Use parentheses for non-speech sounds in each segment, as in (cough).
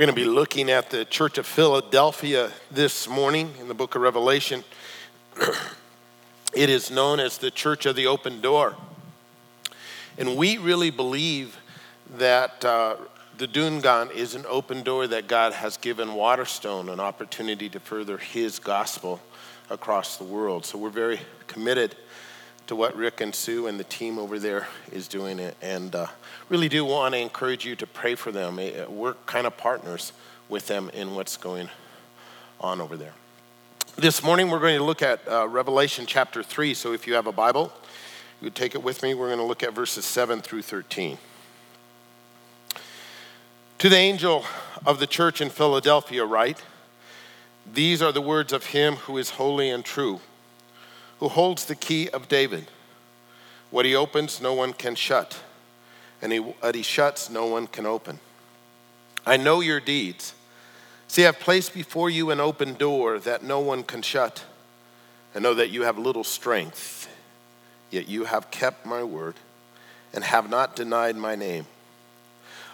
We're going to be looking at the Church of Philadelphia this morning in the book of Revelation. (clears throat) it is known as the Church of the Open Door. And we really believe that uh, the Dungan is an open door that God has given Waterstone an opportunity to further His gospel across the world. So we're very committed to what Rick and Sue and the team over there is doing, and uh, really do want to encourage you to pray for them. Eh, we're kind of partners with them in what's going on over there. This morning we're going to look at uh, Revelation chapter 3. So if you have a Bible, you take it with me. We're going to look at verses 7 through 13. To the angel of the church in Philadelphia, write These are the words of him who is holy and true who holds the key of David. What he opens, no one can shut, and he, what he shuts, no one can open. I know your deeds. See, I've placed before you an open door that no one can shut. I know that you have little strength, yet you have kept my word and have not denied my name.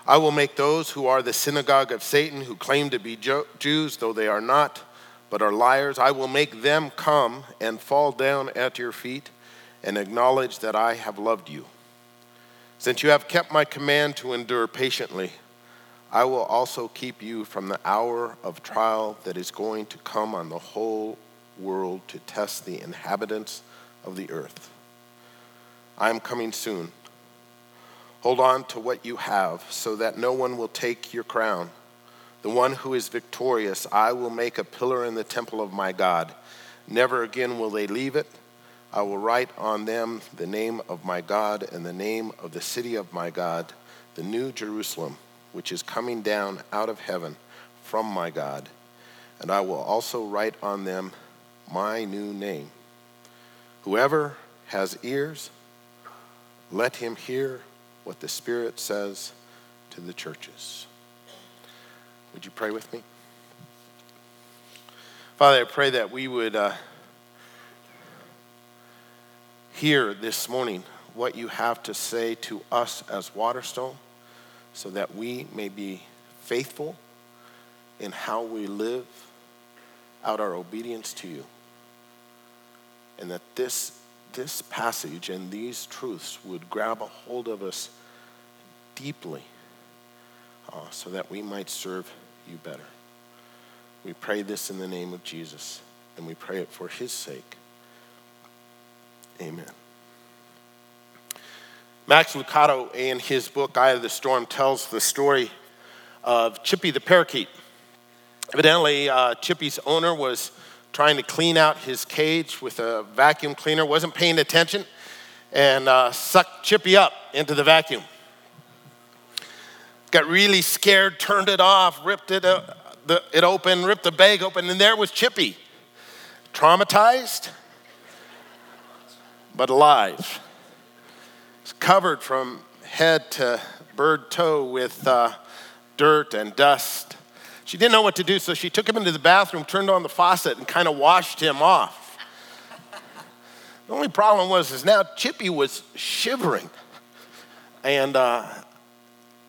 I will make those who are the synagogue of Satan, who claim to be Jews, though they are not, but are liars, I will make them come and fall down at your feet and acknowledge that I have loved you. Since you have kept my command to endure patiently, I will also keep you from the hour of trial that is going to come on the whole world to test the inhabitants of the earth. I am coming soon. Hold on to what you have so that no one will take your crown the one who is victorious, I will make a pillar in the temple of my God. Never again will they leave it. I will write on them the name of my God and the name of the city of my God, the new Jerusalem, which is coming down out of heaven from my God. And I will also write on them my new name. Whoever has ears, let him hear what the Spirit says to the churches. Would you pray with me? Father, I pray that we would uh, hear this morning what you have to say to us as Waterstone so that we may be faithful in how we live out our obedience to you. And that this, this passage and these truths would grab a hold of us deeply uh, so that we might serve you better. We pray this in the name of Jesus, and we pray it for his sake. Amen. Max Lucado, in his book, Eye of the Storm, tells the story of Chippy the parakeet. Evidently, uh, Chippy's owner was trying to clean out his cage with a vacuum cleaner, wasn't paying attention, and uh, sucked Chippy up into the vacuum got really scared, turned it off, ripped it, uh, the, it open, ripped the bag open, and there was Chippy. Traumatized, but alive. It's covered from head to bird toe with uh, dirt and dust. She didn't know what to do, so she took him into the bathroom, turned on the faucet, and kind of washed him off. the only problem was, is now Chippy was shivering. And uh,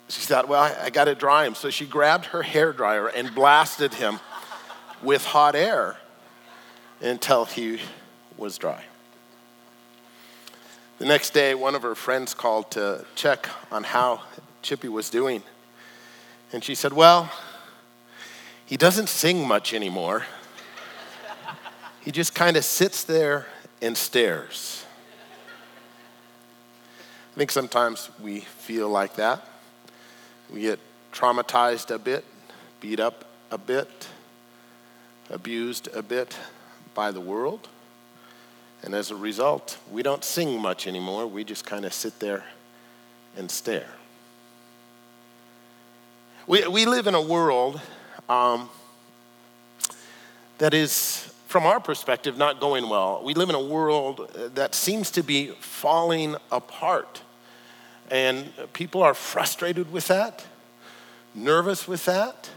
she thought, well, I, I got to dry him. So she grabbed her hair dryer and blasted him with hot air until he was dry. The next day, one of her friends called to check on how Chippy was doing. And she said, Well, he doesn't sing much anymore. he just kind of sits there and stares. I think sometimes we feel like that. We get traumatized a bit, beat up a bit, abused a bit by the world. And as a result, we don't sing much anymore. We just kind of sit there and stare. We, we live in a world um, that is, from our perspective, not going well. We live in a world that seems to be falling apart. And people are frustrated with that, nervous with that,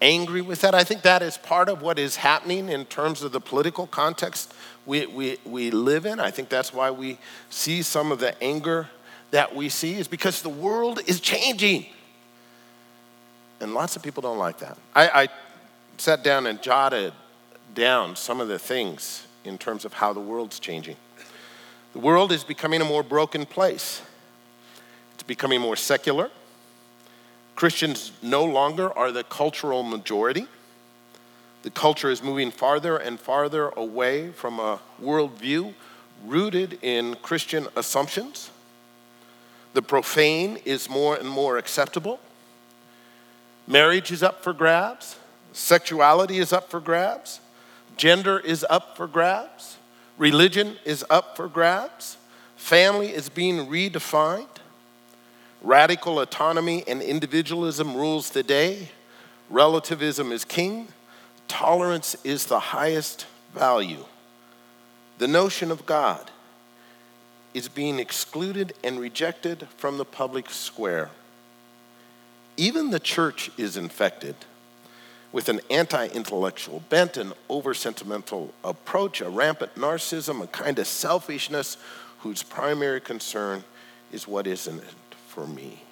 angry with that. I think that is part of what is happening in terms of the political context we, we, we live in. I think that's why we see some of the anger that we see, is because the world is changing. and lots of people don't like that. I, I sat down and jotted down some of the things in terms of how the world's changing. The world is becoming a more broken place. It's becoming more secular. Christians no longer are the cultural majority. The culture is moving farther and farther away from a worldview rooted in Christian assumptions. The profane is more and more acceptable. Marriage is up for grabs. Sexuality is up for grabs. Gender is up for grabs. Religion is up for grabs. Family is being redefined. Radical autonomy and individualism rules the day. Relativism is king. Tolerance is the highest value. The notion of God is being excluded and rejected from the public square. Even the church is infected with an anti intellectual bent, an over sentimental approach, a rampant narcissism, a kind of selfishness whose primary concern is what isn't it for me.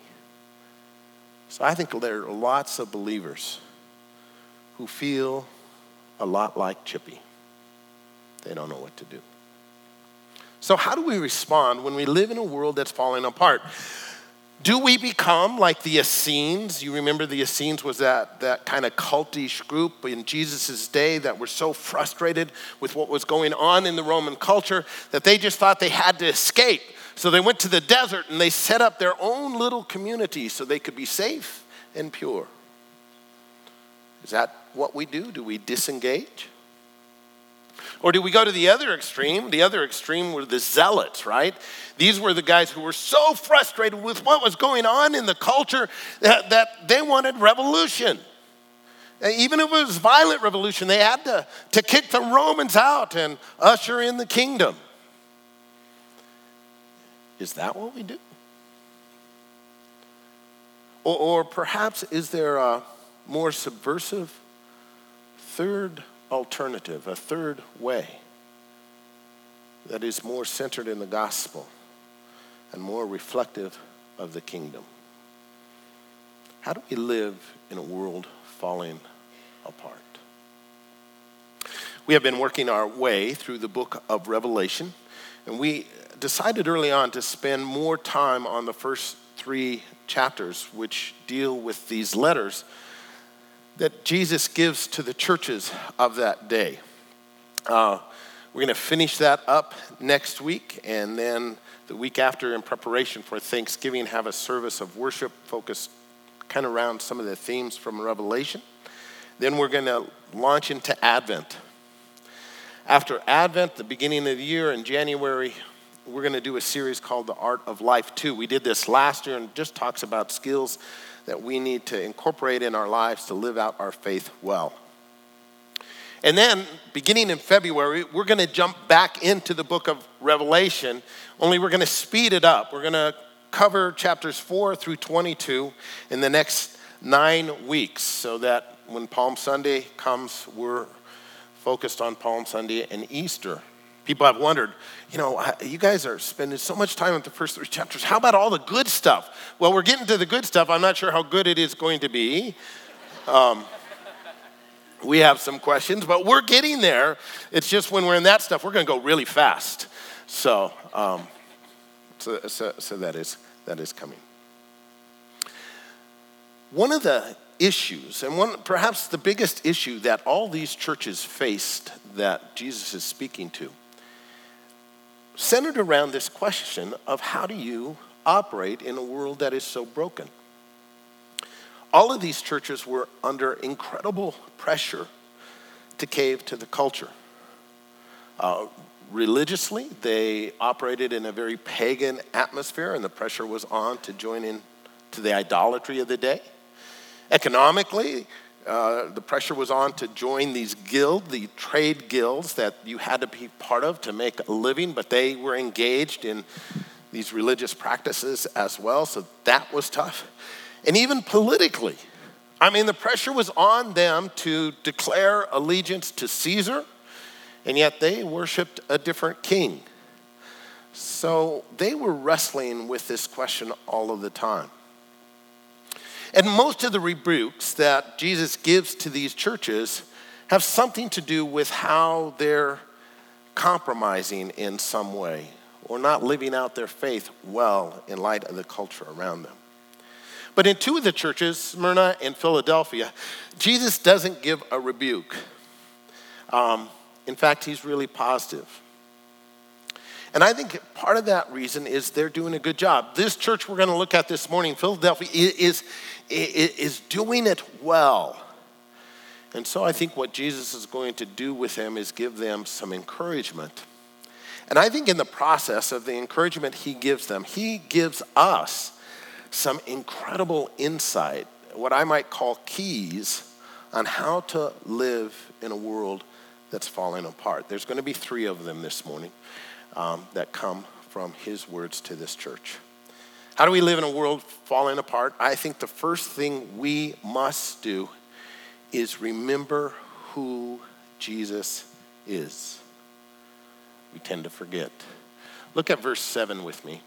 So I think there are lots of believers who feel a lot like Chippy. They don't know what to do. So, how do we respond when we live in a world that's falling apart? Do we become like the Essenes? You remember the Essenes was that, that kind of cultish group in Jesus' day that were so frustrated with what was going on in the Roman culture that they just thought they had to escape. So they went to the desert and they set up their own little community so they could be safe and pure. Is that what we do? Do we disengage? Or do we go to the other extreme? The other extreme were the zealots, right? These were the guys who were so frustrated with what was going on in the culture that, that they wanted revolution. Even if it was violent revolution, they had to, to kick the Romans out and usher in the kingdom. Is that what we do? Or, or perhaps is there a more subversive third alternative, a third way that is more centered in the gospel and more reflective of the kingdom. How do we live in a world falling apart? We have been working our way through the book of Revelation, and we decided early on to spend more time on the first three chapters, which deal with these letters that Jesus gives to the churches of that day. Uh, we're going to finish that up next week, and then the week after, in preparation for Thanksgiving, have a service of worship focused kind of around some of the themes from Revelation. Then we're going to launch into Advent. After Advent, the beginning of the year in January, we're going to do a series called The Art of Life 2. We did this last year and just talks about skills that we need to incorporate in our lives to live out our faith well. And then, beginning in February, we're going to jump back into the book of Revelation, only we're going to speed it up. We're going to cover chapters 4 through 22 in the next nine weeks so that when Palm Sunday comes, we're focused on Palm Sunday and Easter. People have wondered, you know, you guys are spending so much time with the first three (laughs) chapters. How about all the good stuff? Well, we're getting to the good stuff. I'm not sure how good it is going to be. Um, we have some questions, but we're getting there. It's just when we're in that stuff, we're going to go really fast. So, um, so, so, so that is that is coming. One of the issues, and one perhaps the biggest issue that all these churches faced that Jesus is speaking to, centered around this question of how do you operate in a world that is so broken. All of these churches were under incredible pressure to cave to the culture. Uh, religiously, they operated in a very pagan atmosphere, and the pressure was on to join in to the idolatry of the day. Economically, uh, the pressure was on to join these guilds, the trade guilds that you had to be part of to make a living, but they were engaged in these religious practices as well, so that was tough. And even politically, I mean, the pressure was on them to declare allegiance to Caesar, and yet they worshiped a different king. So they were wrestling with this question all of the time. And most of the rebukes that Jesus gives to these churches have something to do with how they're compromising in some way or not living out their faith well in light of the culture around them. But in two of the churches, Smyrna and Philadelphia, Jesus doesn't give a rebuke. Um, in fact, he's really positive. And I think part of that reason is they're doing a good job. This church we're going to look at this morning, Philadelphia, is, is, is doing it well. And so I think what Jesus is going to do with them is give them some encouragement. And I think in the process of the encouragement he gives them, he gives us some incredible insight, what I might call keys on how to live in a world that's falling apart. There's going to be three of them this morning um, that come from his words to this church. How do we live in a world falling apart? I think the first thing we must do is remember who Jesus is. We tend to forget. Look at verse 7 with me.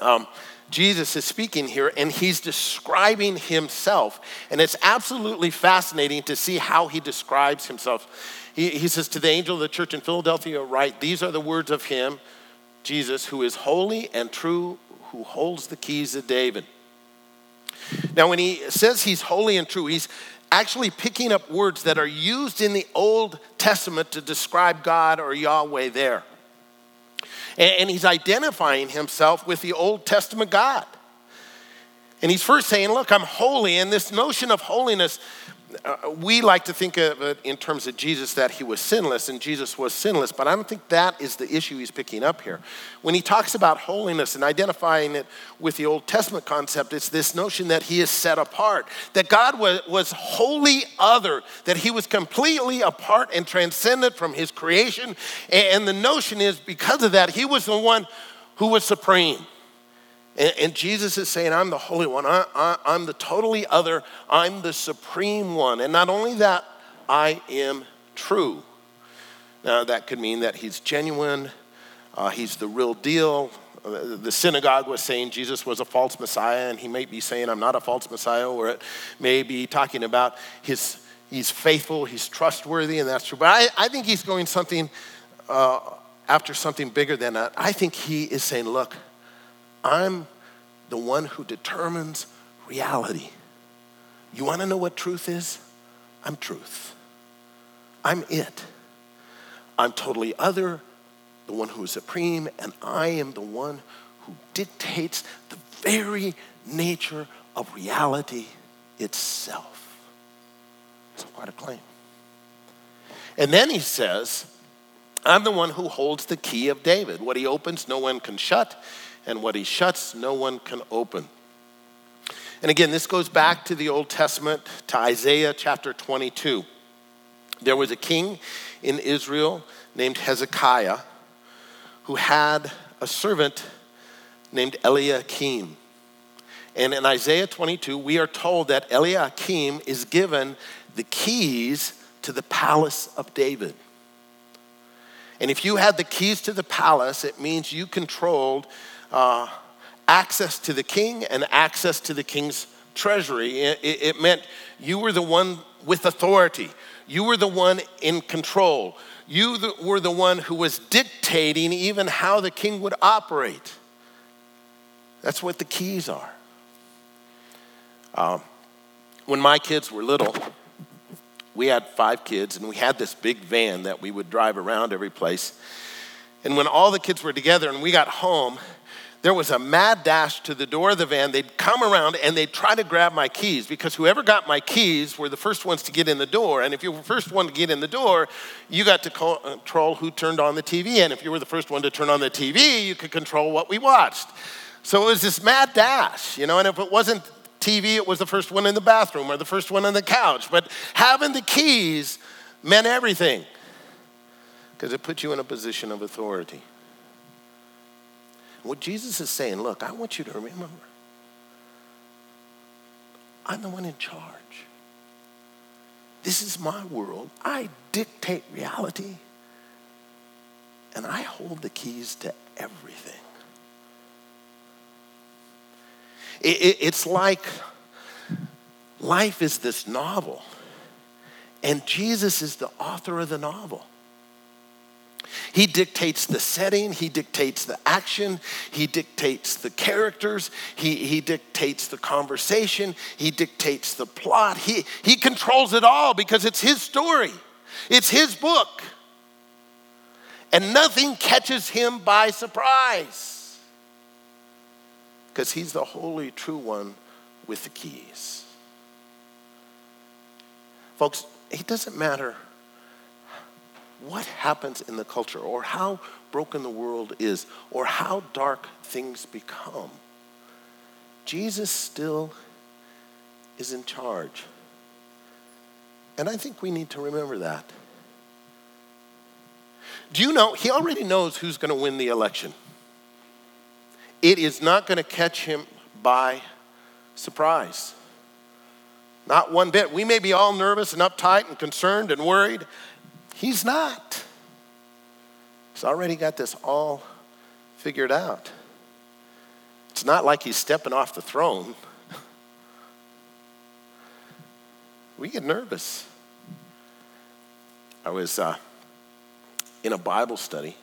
Um, Jesus is speaking here and he's describing himself. And it's absolutely fascinating to see how he describes himself. He, he says to the angel of the church in Philadelphia, Write, these are the words of him, Jesus, who is holy and true, who holds the keys of David. Now, when he says he's holy and true, he's actually picking up words that are used in the Old Testament to describe God or Yahweh there. And he's identifying himself with the Old Testament God. And he's first saying, Look, I'm holy. And this notion of holiness uh, we like to think of it in terms of Jesus that he was sinless, and Jesus was sinless, but I don't think that is the issue he's picking up here. When he talks about holiness and identifying it with the Old Testament concept, it's this notion that he is set apart, that God was, was wholly other, that he was completely apart and transcendent from his creation. And the notion is because of that, he was the one who was supreme. And, and, Jesus is saying, I'm the Holy One. I, I, I'm the totally other. I'm the Supreme One. And not only that, I am true. Now, that could mean that he's genuine, uh, he's the real deal. The synagogue was saying Jesus was a false Messiah, and he may be saying, I'm not a false Messiah, or it may be talking about his, he's faithful, he's trustworthy, and that's true. But I, I think he's going something uh, after something bigger than that. I think he is saying, Look, I'm the one who determines reality. You want to know what truth is? I'm truth. I'm it. I'm totally other, the one who is supreme, and I am the one who dictates the very nature of reality itself. It's quite a claim. And then he says, I'm the one who holds the key of David. What he opens, no one can shut and what he shuts, no one can open. And again, this goes back to the Old Testament, to Isaiah chapter 22. There was a king in Israel named Hezekiah who had a servant named Eliakim. And in Isaiah 22, we are told that Eliakim is given the keys to the palace of David. And if you had the keys to the palace, it means you controlled uh, access to the king and access to the king's treasury. It, it meant you were the one with authority, you were the one in control, you were the one who was dictating even how the king would operate. That's what the keys are. Um, when my kids were little, we had five kids, and we had this big van that we would drive around every place. And when all the kids were together and we got home, there was a mad dash to the door of the van. They'd come around and they'd try to grab my keys because whoever got my keys were the first ones to get in the door. And if you were the first one to get in the door, you got to uh, control who turned on the TV. And if you were the first one to turn on the TV, you could control what we watched. So it was this mad dash, you know, and if it wasn't TV, it was the first one in the bathroom or the first one on the couch. But having the keys meant everything because it put you in a position of authority. What Jesus is saying, look, I want you to remember I'm the one in charge. This is my world. I dictate reality. And I hold the keys to everything. It, it, it's like life is this novel, and Jesus is the author of the novel. He dictates the setting, he dictates the action, he dictates the characters, he, he dictates the conversation, he dictates the plot. He, he controls it all because it's his story, it's his book. And nothing catches him by surprise because he's the holy, true one with the keys. Folks, it doesn't matter what happens in the culture or how broken the world is or how dark things become, Jesus still is in charge. And I think we need to remember that. Do you know, he already knows who's going to win the election. It is not going to catch him by surprise. Not one bit. We may be all nervous and uptight and concerned and worried. He's not. He's already got this all figured out. It's not like he's stepping off the throne. (laughs) we get nervous. I was uh, in a Bible study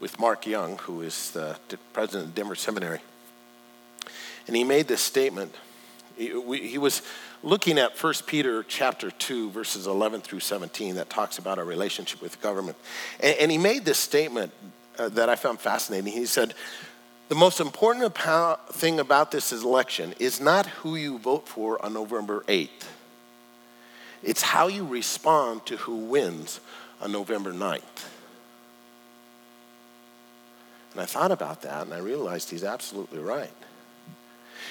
with Mark Young, who is the president of Denver Seminary. And he made this statement. He, was looking at 1 Peter chapter 2, verses 11 through 17, that talks about our relationship with government. And, and he made this statement uh, that I found fascinating. He said, The most important thing about this election is not who you vote for on November 8th, it's how you respond to who wins on November 9th. And I thought about that and I realized he's absolutely right.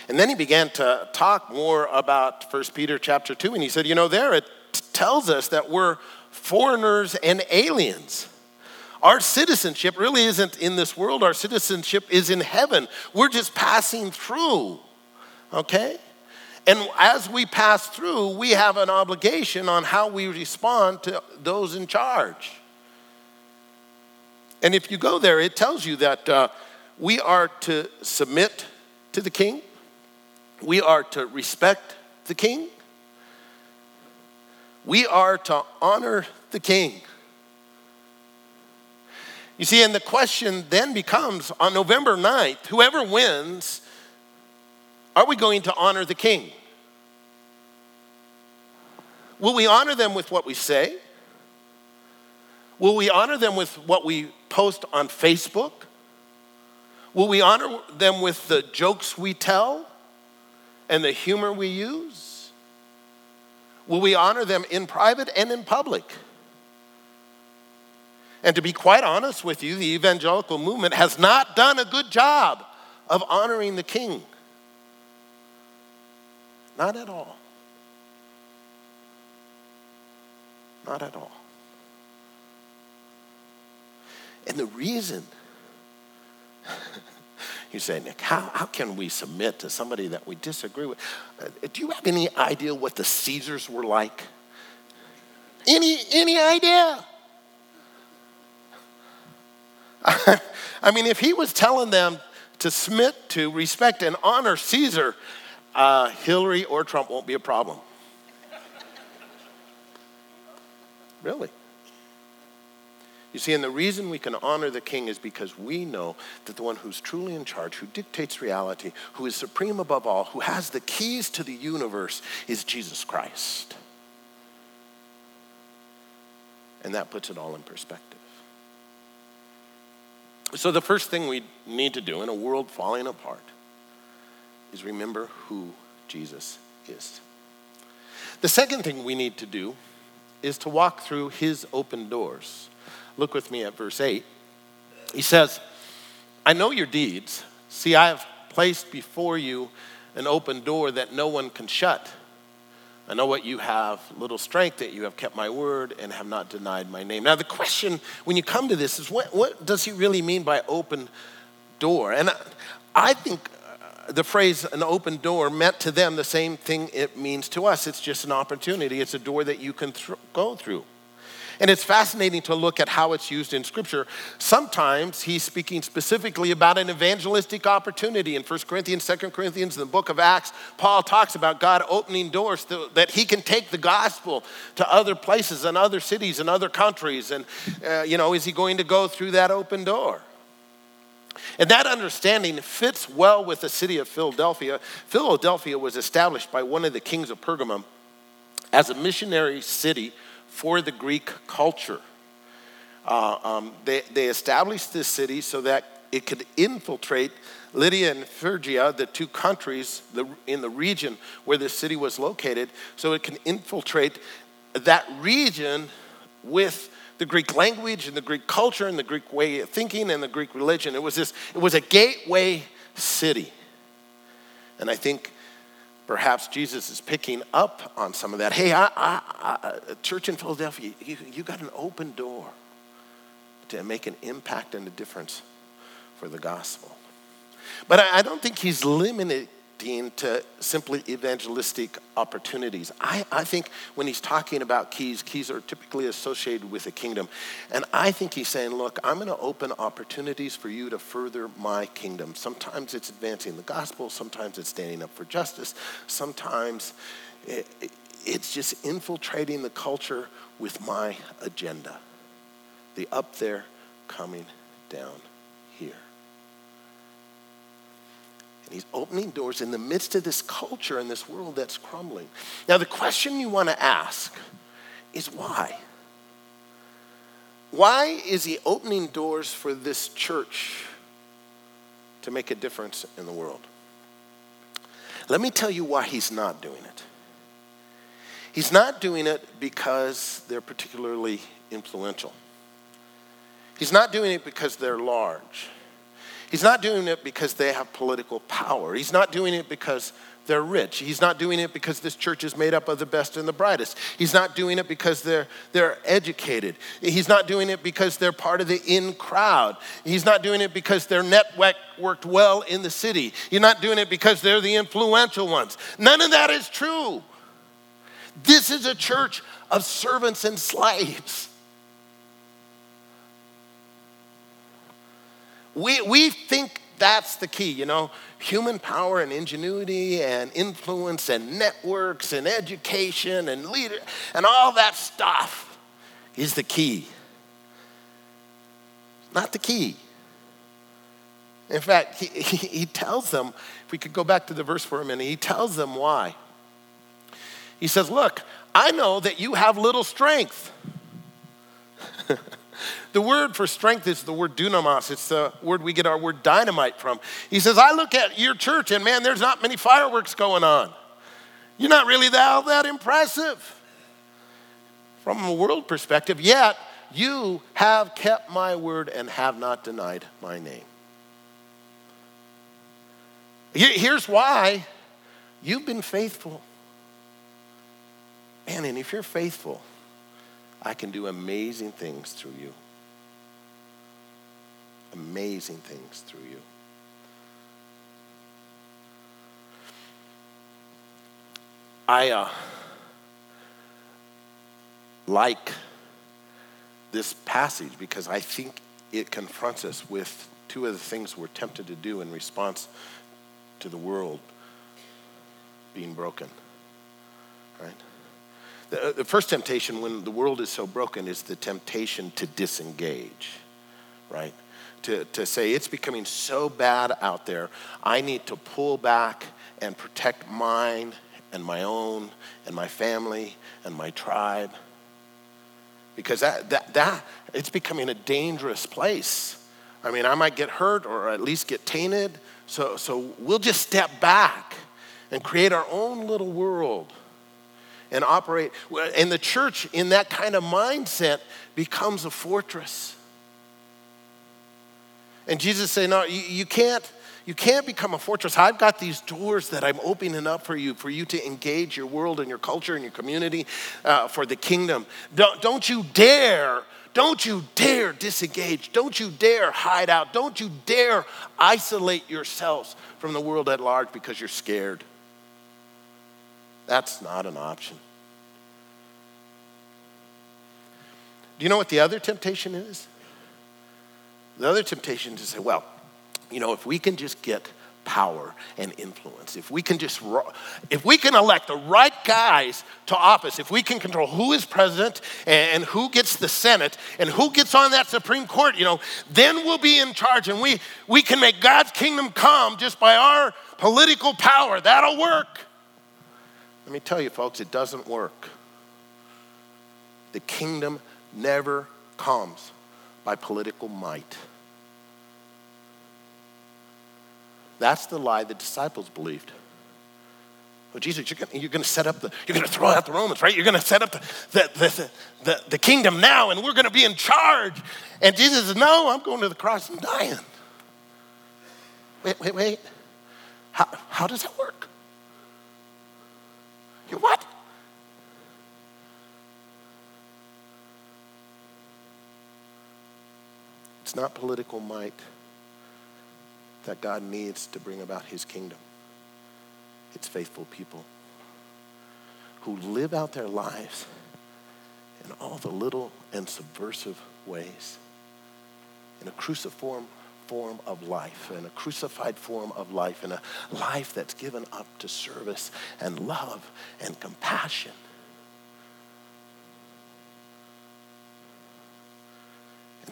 And then he began to talk more about 1 Peter chapter 2, and he said, You know, there it tells us that we're foreigners and aliens. Our citizenship really isn't in this world, our citizenship is in heaven. We're just passing through, okay? And as we pass through, we have an obligation on how we respond to those in charge. And if you go there, it tells you that uh, we are to submit to the king, we are to respect the king. We are to honor the king. You see, and the question then becomes on November 9th, whoever wins, are we going to honor the king? Will we honor them with what we say? Will we honor them with what we post on Facebook? Will we honor them with the jokes we tell? And the humor we use? Will we honor them in private and in public? And to be quite honest with you, the evangelical movement has not done a good job of honoring the king. Not at all. Not at all. And the reason (laughs) You say, Nick, how, how can we submit to somebody that we disagree with? Uh, do you have any idea what the Caesars were like? Any, any idea? (laughs) I mean, if he was telling them to submit to, respect, and honor Caesar, uh, Hillary or Trump won't be a problem. (laughs) really. You see, and the reason we can honor the king is because we know that the one who's truly in charge, who dictates reality, who is supreme above all, who has the keys to the universe, is Jesus Christ. And that puts it all in perspective. So, the first thing we need to do in a world falling apart is remember who Jesus is. The second thing we need to do is to walk through his open doors. Look with me at verse 8. He says, I know your deeds. See, I have placed before you an open door that no one can shut. I know what you have, little strength, that you have kept my word and have not denied my name. Now, the question when you come to this is what, what does he really mean by open door? And I think uh, the phrase an open door meant to them the same thing it means to us. It's just an opportunity, it's a door that you can th- go through. And it's fascinating to look at how it's used in Scripture. Sometimes he's speaking specifically about an evangelistic opportunity. In 1 Corinthians, 2 Corinthians, in the book of Acts, Paul talks about God opening doors to, that he can take the gospel to other places and other cities and other countries. And, uh, you know, is he going to go through that open door? And that understanding fits well with the city of Philadelphia. Philadelphia was established by one of the kings of Pergamum as a missionary city for the Greek culture. Uh, um, they, they established this city so that it could infiltrate Lydia and Phrygia, the two countries in the region where the city was located, so it can infiltrate that region with the Greek language and the Greek culture and the Greek way of thinking and the Greek religion. It was this, it was a gateway city. And I think perhaps Jesus is picking up on some of that. Hey, I, church in Philadelphia, you, you got an open door to make an impact and a difference for the gospel. But I, I don't think he's limited to simply evangelistic opportunities. I, I think when he's talking about keys, keys are typically associated with the kingdom. And I think he's saying, look, I'm going to open opportunities for you to further my kingdom. Sometimes it's advancing the gospel, sometimes it's standing up for justice, sometimes it, it's just infiltrating the culture with my agenda. The up there coming down here. He's opening doors in the midst of this culture and this world that's crumbling. Now, the question you want to ask is why? Why is he opening doors for this church to make a difference in the world? Let me tell you why he's not doing it. He's not doing it because they're particularly influential. He's not doing it because they're large. He's not doing it because they have political power. He's not doing it because they're rich. He's not doing it because this church is made up of the best and the brightest. He's not doing it because they're, they're educated. He's not doing it because they're part of the in crowd. He's not doing it because their network worked well in the city. He's not doing it because they're the influential ones. None of that is true. This is a church of servants and slaves. We, we think that's the key, you know, human power and ingenuity and influence and networks and education and leader and all that stuff is the key. Not the key. In fact, he, (laughs) he, he tells them, if we could go back to the verse for a minute, he tells them why. He says, Look, I know that you have little strength. (laughs) The word for strength is the word dunamis. It's the word we get our word dynamite from. He says, I look at your church and man, there's not many fireworks going on. You're not really that, that impressive from a world perspective, yet you have kept my word and have not denied my name. Here's why you've been faithful. Man, and if you're faithful, I can do amazing things through you amazing things through you. I uh, like this passage because I think it confronts us with two of the things we're tempted to do in response to the world being broken. Right? The, uh, the first temptation when the world is so broken is the temptation to disengage, right? to, to say it's becoming so bad out there, I need to pull back and protect mine and my own and my family and my tribe. Because that, that, that it's becoming a dangerous place. I mean, I might get hurt or at least get tainted. So, so we'll just step back and create our own little world and operate. And the church, in that kind of mindset, becomes a fortress. And Jesus said, No, you, you can't. You can't become a fortress. I've got these doors that I'm opening up for you, for you to engage your world and your culture and your community uh, for the kingdom. Don't, don't you dare, don't you dare disengage. Don't you dare hide out. Don't you dare isolate yourselves from the world at large because you're scared. That's not an option. Do you know what the other temptation is? The other temptation is to say, well, you know, if we can just get power and influence. If we can just, if we can elect the right guys to office, if we can control who is president and who gets the Senate and who gets on that Supreme Court, you know, then we'll be in charge and we, we can make God's kingdom come just by our political power. That'll work. Let me tell you, folks, it doesn't work. The kingdom never comes by political might. That's the lie the disciples believed. Well, Jesus, you're going you're to set up the, you're going to throw out the Romans, right? You're going to set up the, the, the, the, the kingdom now and we're going to be in charge. And Jesus says, no, I'm going to the cross and dying. Wait, wait, wait. How, how does that work? You what? It's not political might that God needs to bring about his kingdom. It's faithful people who live out their lives in all the little and subversive ways, in a cruciform form of life, in a crucified form of life, in a life that's given up to service and love and compassion.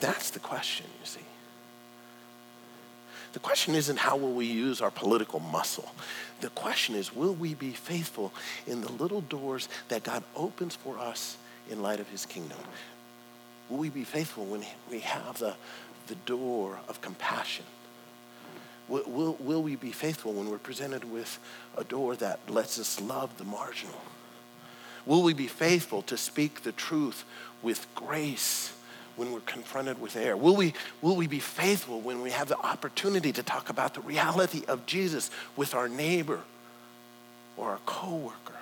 That's the question, you see. The question isn't how will we use our political muscle. The question is will we be faithful in the little doors that God opens for us in light of his kingdom? Will we be faithful when we have the, the door of compassion? Will, will, will we be faithful when we're presented with a door that lets us love the marginal? Will we be faithful to speak the truth with grace when we're confronted with error? Will we, will we be faithful when we have the opportunity to talk about the reality of Jesus with our neighbor or our coworker?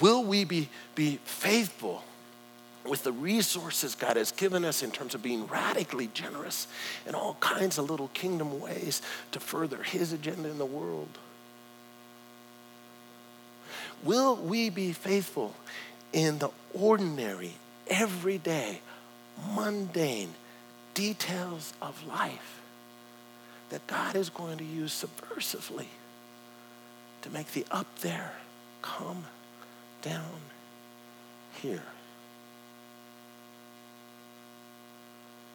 Will we be, be faithful with the resources God has given us in terms of being radically generous in all kinds of little kingdom ways to further His agenda in the world? Will we be faithful in the ordinary everyday, mundane details of life that God is going to use subversively to make the up there come down here.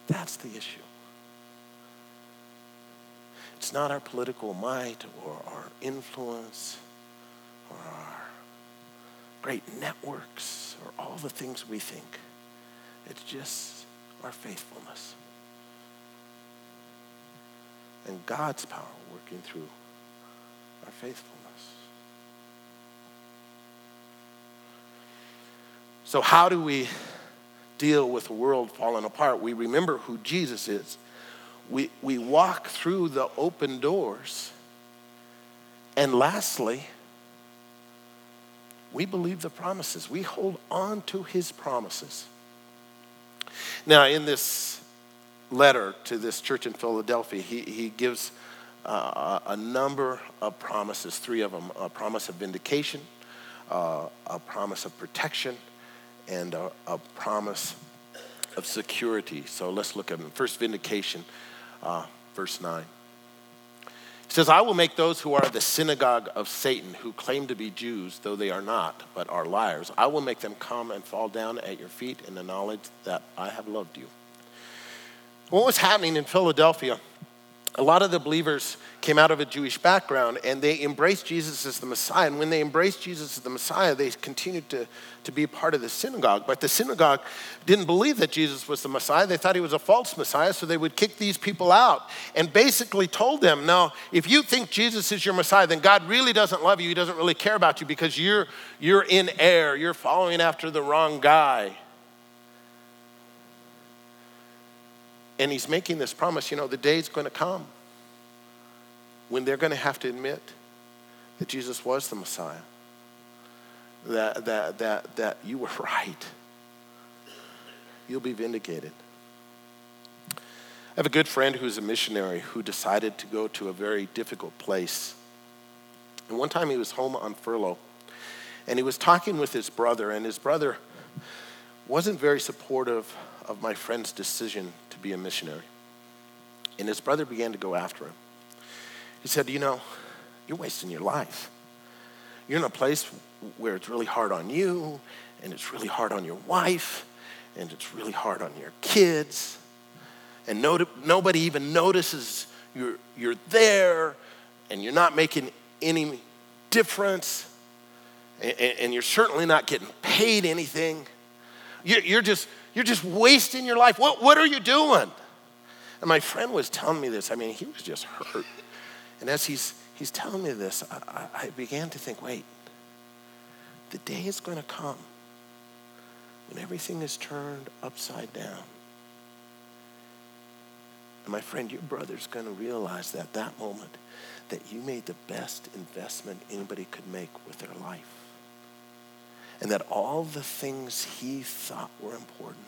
That's the issue. It's not our political might or our influence or our great networks or all the things we think. It's just our faithfulness. And God's power working through our faithfulness. So, how do we deal with a world falling apart? We remember who Jesus is. We, we walk through the open doors. And lastly, we believe the promises. We hold on to his promises. Now, in this letter to this church in Philadelphia, he, he gives uh, a number of promises, three of them a promise of vindication, uh, a promise of protection, and a, a, promise of security. So let's look at them. First, vindication, uh, verse 9. Says, I will make those who are the synagogue of Satan, who claim to be Jews, though they are not, but are liars, I will make them come and fall down at your feet in the knowledge that I have loved you. What was happening in Philadelphia a lot of the believers came out of a Jewish background and they embraced Jesus as the Messiah. And when they embraced Jesus as the Messiah, they continued to, to be part of the synagogue. But the synagogue didn't believe that Jesus was the Messiah. They thought he was a false Messiah, so they would kick these people out and basically told them, no, if you think Jesus is your Messiah, then God really doesn't love you. He doesn't really care about you because you're, you're in error. You're following after the wrong guy. And he's making this promise you know, the day's going to come when they're going to have to admit that Jesus was the Messiah, that, that, that, that you were (laughs) right. You'll be vindicated. I have a good friend who's a missionary who decided to go to a very difficult place. And one time he was home on furlough and he was talking with his brother, and his brother wasn't very supportive of my friend's decision be a missionary. And his brother began to go after him. He said, You know, you're wasting your life. You're in a place where it's really hard on you, and it's really hard on your wife, and it's really hard on your kids. And no, nobody even notices you're, you're there, and you're not making any difference, and, and you're certainly not getting paid anything. You're, you're, just, you're just wasting your life. What, what are you doing? And my friend was telling me this. I mean, he was just hurt. And as he's, he's telling me this, I, I began to think wait, the day is going to come when everything is turned upside down. And my friend, your brother's going to realize that that moment that you made the best investment anybody could make with their life. And that all the things he thought were important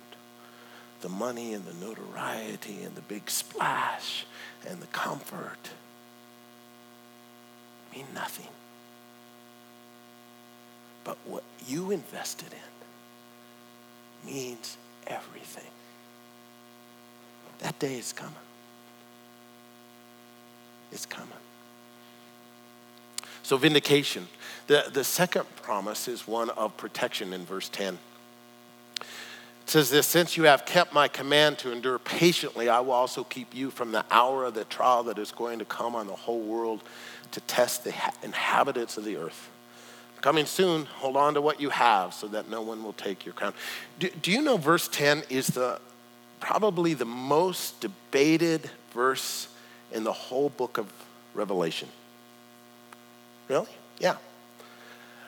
the money and the notoriety and the big splash and the comfort mean nothing. But what you invested in means everything. That day is coming. It's coming. So, vindication. The, the second promise is one of protection in verse 10. It says this Since you have kept my command to endure patiently, I will also keep you from the hour of the trial that is going to come on the whole world to test the inhabitants of the earth. Coming soon, hold on to what you have so that no one will take your crown. Do, do you know verse 10 is the probably the most debated verse in the whole book of Revelation? Really? Yeah.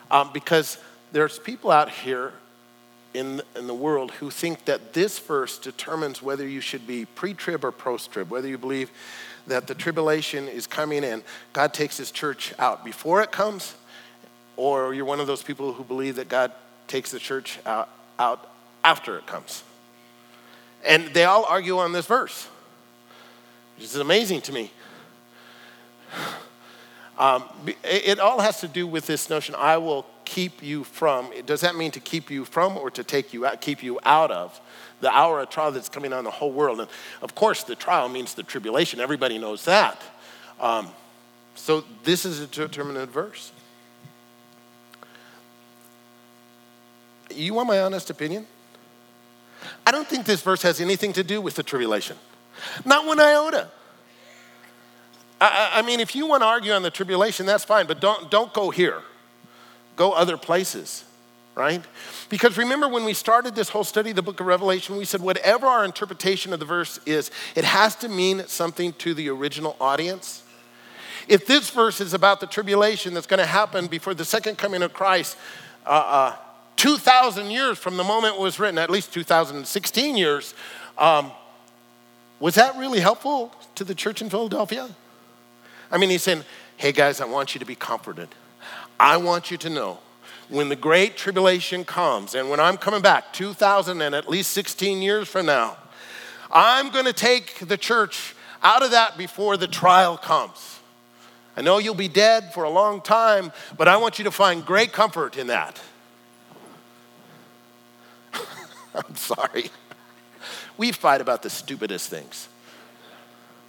Um, because there's people out here in, in the world who think that this verse determines whether you should be pre trib or post trib, whether you believe that the tribulation is coming in. God takes his church out before it comes, or you're one of those people who believe that God takes the church out, out after it comes. And they all argue on this verse, which is amazing to me. Um, it all has to do with this notion I will keep you from. Does that mean to keep you from or to take you out, keep you out of the hour of trial that's coming on the whole world? And of course, the trial means the tribulation. Everybody knows that. Um, so this is a determinate verse. You want my honest opinion? I don't think this verse has anything to do with the tribulation. Not one iota. I, I mean, if you want to argue on the tribulation, that's fine, but don't, don't go here. Go other places, right? Because remember when we started this whole study of the book of Revelation, we said whatever our interpretation of the verse is, it has to mean something to the original audience. If this verse is about the tribulation that's going to happen before the second coming of Christ, uh, uh, 2,000 years from the moment it was written, at least 2,016 years, um, was that really helpful to the church in Philadelphia? I mean, he's saying, hey guys, I want you to be comforted. I want you to know when the great tribulation comes and when I'm coming back 2000 and at least 16 years from now, I'm going to take the church out of that before the trial comes. I know you'll be dead for a long time, but I want you to find great comfort in that. (laughs) I'm sorry. We fight about the stupidest things.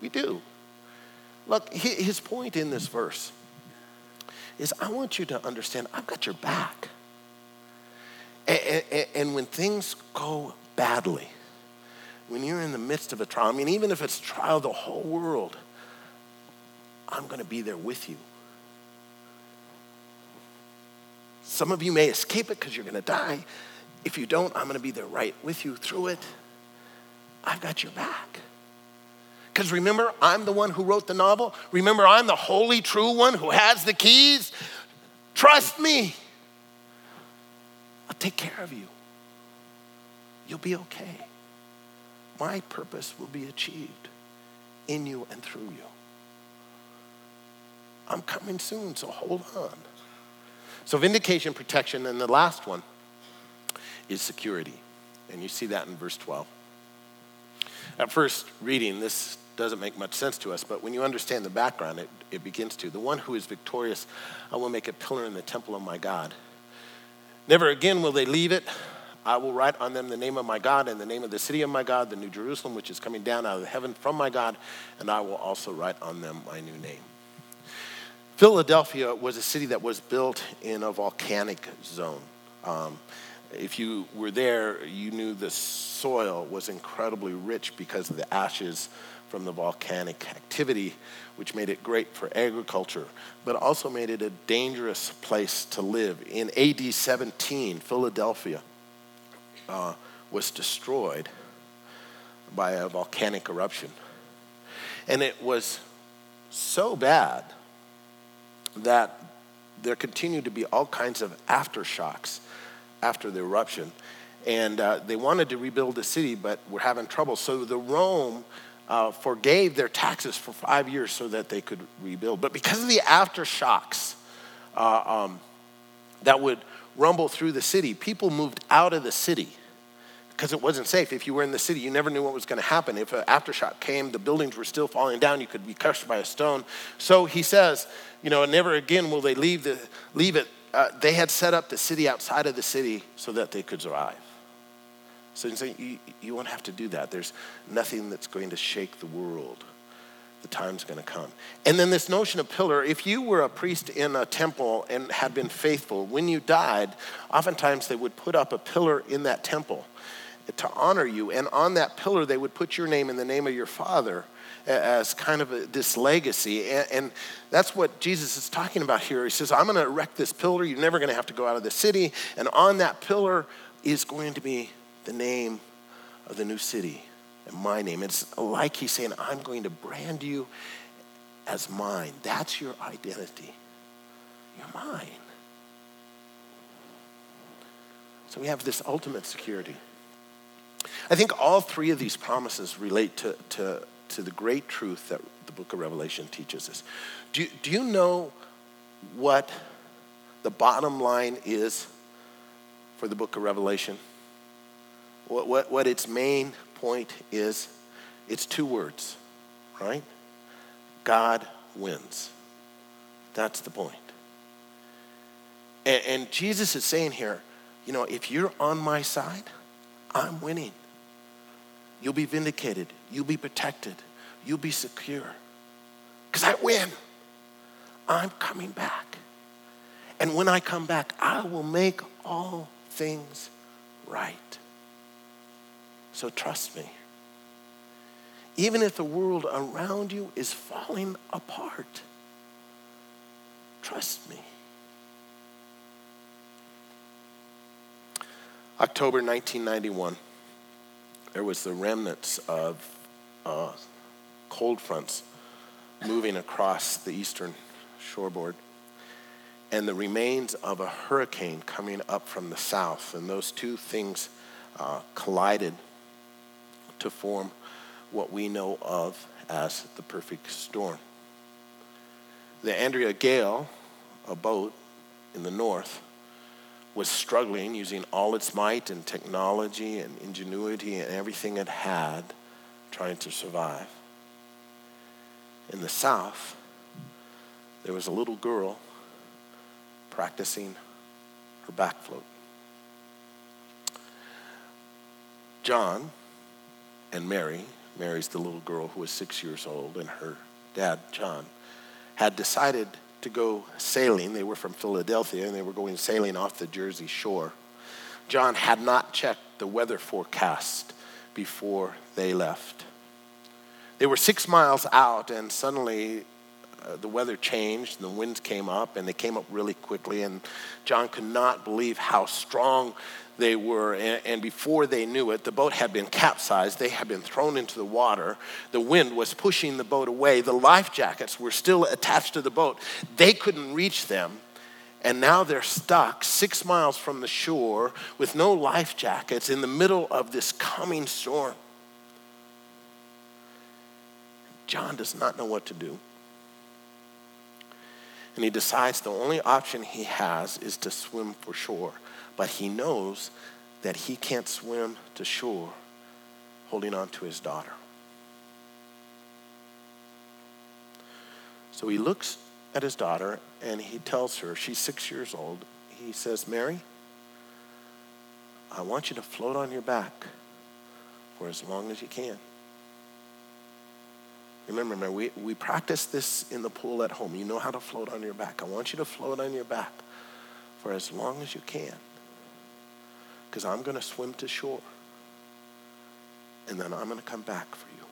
We do. Look, his point in this verse is I want you to understand I've got your back. And, when things go badly, when you're in the midst of a trial, I mean, even if it's trial the whole world, I'm going to be there with you. Some of you may escape it because you're going to die. If you don't, I'm going to be there right with you through it. I've got your back. Because remember, I'm the one who wrote the novel. Remember, I'm the holy, true one who has the keys. Trust me. I'll take care of you. You'll be okay. My purpose will be achieved in you and through you. I'm coming soon, so hold on. So, vindication, protection, and the last one is security. And you see that in verse 12. At first reading, this doesn't make much sense to us, but when you understand the background, it, it begins to. The one who is victorious, I will make a pillar in the temple of my God. Never again will they leave it. I will write on them the name of my God and the name of the city of my God, the New Jerusalem, which is coming down out of heaven from my God, and I will also write on them my new name. Philadelphia was a city that was built in a volcanic zone. Um, if you were there, you knew the soil was incredibly rich because of the ashes from the volcanic activity, which made it great for agriculture, but also made it a dangerous place to live. In AD 17, Philadelphia uh, was destroyed by a volcanic eruption. And it was so bad that there continued to be all kinds of aftershocks after the eruption. And uh, they wanted to rebuild the city, but were having trouble. So the Rome uh, forgave their taxes for five years so that they could rebuild. But because of the aftershocks uh, um, that would rumble through the city, people moved out of the city because it wasn't safe. If you were in the city, you never knew what was going to happen. If an aftershock came, the buildings were still falling down, you could be crushed by a stone. So he says, you know, never again will they leave, the, leave it. Uh, they had set up the city outside of the city so that they could survive. So you, you won't have to do that. There's nothing that's going to shake the world. The time's going to come. And then this notion of pillar if you were a priest in a temple and had been faithful, when you died, oftentimes they would put up a pillar in that temple to honor you. And on that pillar, they would put your name and the name of your father as kind of a, this legacy. And, and, that's what Jesus is talking about here. He says, I'm going to erect this pillar. You're never going to have to go out of the city. And on that pillar is going to be the name of the new city and my name. It's like he's saying, I'm going to brand you as mine. That's your identity. You're mine. So we have this ultimate security. I think all three of these promises relate to, to, to the great truth that the book of Revelation teaches us. Do do you know what the bottom line is for the book of Revelation? What, what, what its main point is it's two words, right? God wins. That's the point. And, and Jesus is saying here, you know, if you're on my side, I'm winning. You'll be vindicated. You'll be protected. You'll be secure. Because I win. I'm coming back. And when I come back, I will make all things right. So trust me. Even if the world around you is falling apart, trust me. October 1991, there was the remnants of uh, cold fronts moving across the eastern shoreboard and the remains of a hurricane coming up from the south. And those two things uh, collided to form what we know of as the perfect storm. The Andrea Gail, a boat in the north, was struggling using all its might and technology and ingenuity and everything it had trying to survive. In the south, there was a little girl practicing her back float. John and Mary, Mary's the little girl who was six years old, and her dad, John, had decided to go sailing. They were from Philadelphia and they were going sailing off the Jersey shore. John had not checked the weather forecast before they left. They were six miles out, and suddenly uh, the weather changed and the winds came up, and they came up really quickly. And John could not believe how strong they were, and, and, before they knew it, the boat had been capsized. They had been thrown into the water. The wind was pushing the boat away. The life jackets were still attached to the boat. They couldn't reach them. And now they're stuck six miles from the shore with no life jackets in the middle of this coming storm. John does not know what to do. And he decides the only option he has is to swim for shore but he knows that he can't swim to shore holding on to his daughter. So he looks at his daughter and he tells her, she's six years old, he says, Mary, I want you to float on your back for as long as you can. Remember, Mary, we, we practice this in the pool at home. You know how to float on your back. I want you to float on your back for as long as you can. Because I'm going to swim to shore. And then I'm going to come back for you.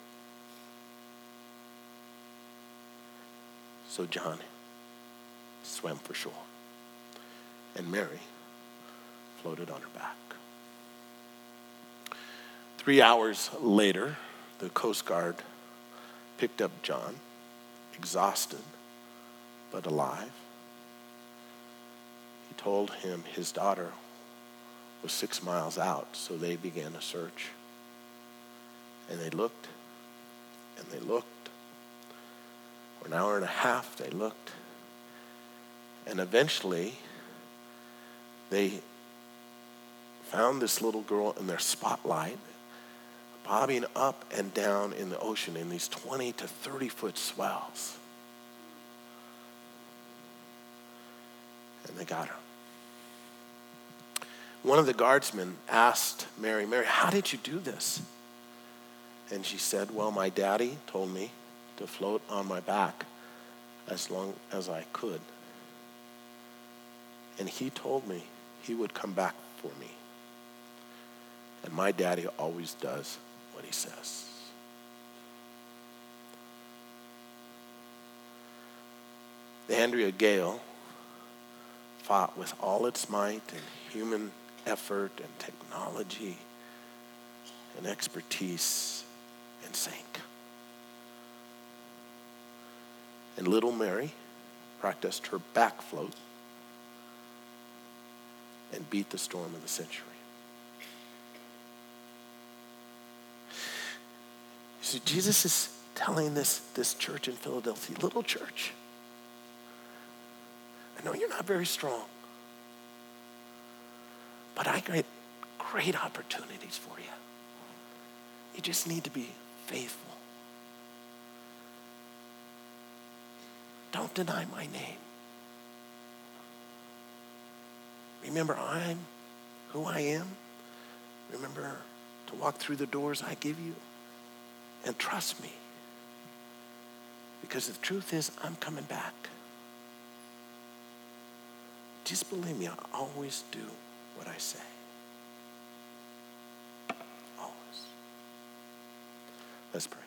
So John swam for shore. And Mary floated on her back. Three hours later, the Coast Guard picked up John, exhausted but alive. He told him his daughter was six miles out, so they began a search. And they looked, and they looked. For an hour and a half, they looked. And eventually, they found this little girl in their spotlight bobbing up and down in the ocean in these 20 to 30 foot swells. And they got her. One of the guardsmen asked Mary, Mary, how did you do this? And she said, Well, my daddy told me to float on my back as long as I could. And he told me he would come back for me. And my daddy always does what he says. The Andrea Gail fought with all its might and human effort and technology and expertise and sank. And little Mary practiced her back float and beat the storm of the century. So Jesus is telling this, this church in Philadelphia, little church, I know you're not very strong, but I got great opportunities for you. You just need to be faithful. Don't deny my name. Remember, I'm who I am. Remember to walk through the doors I give you. And trust me. Because the truth is, I'm coming back. Just believe me, I always do what I say. Always. Let's pray.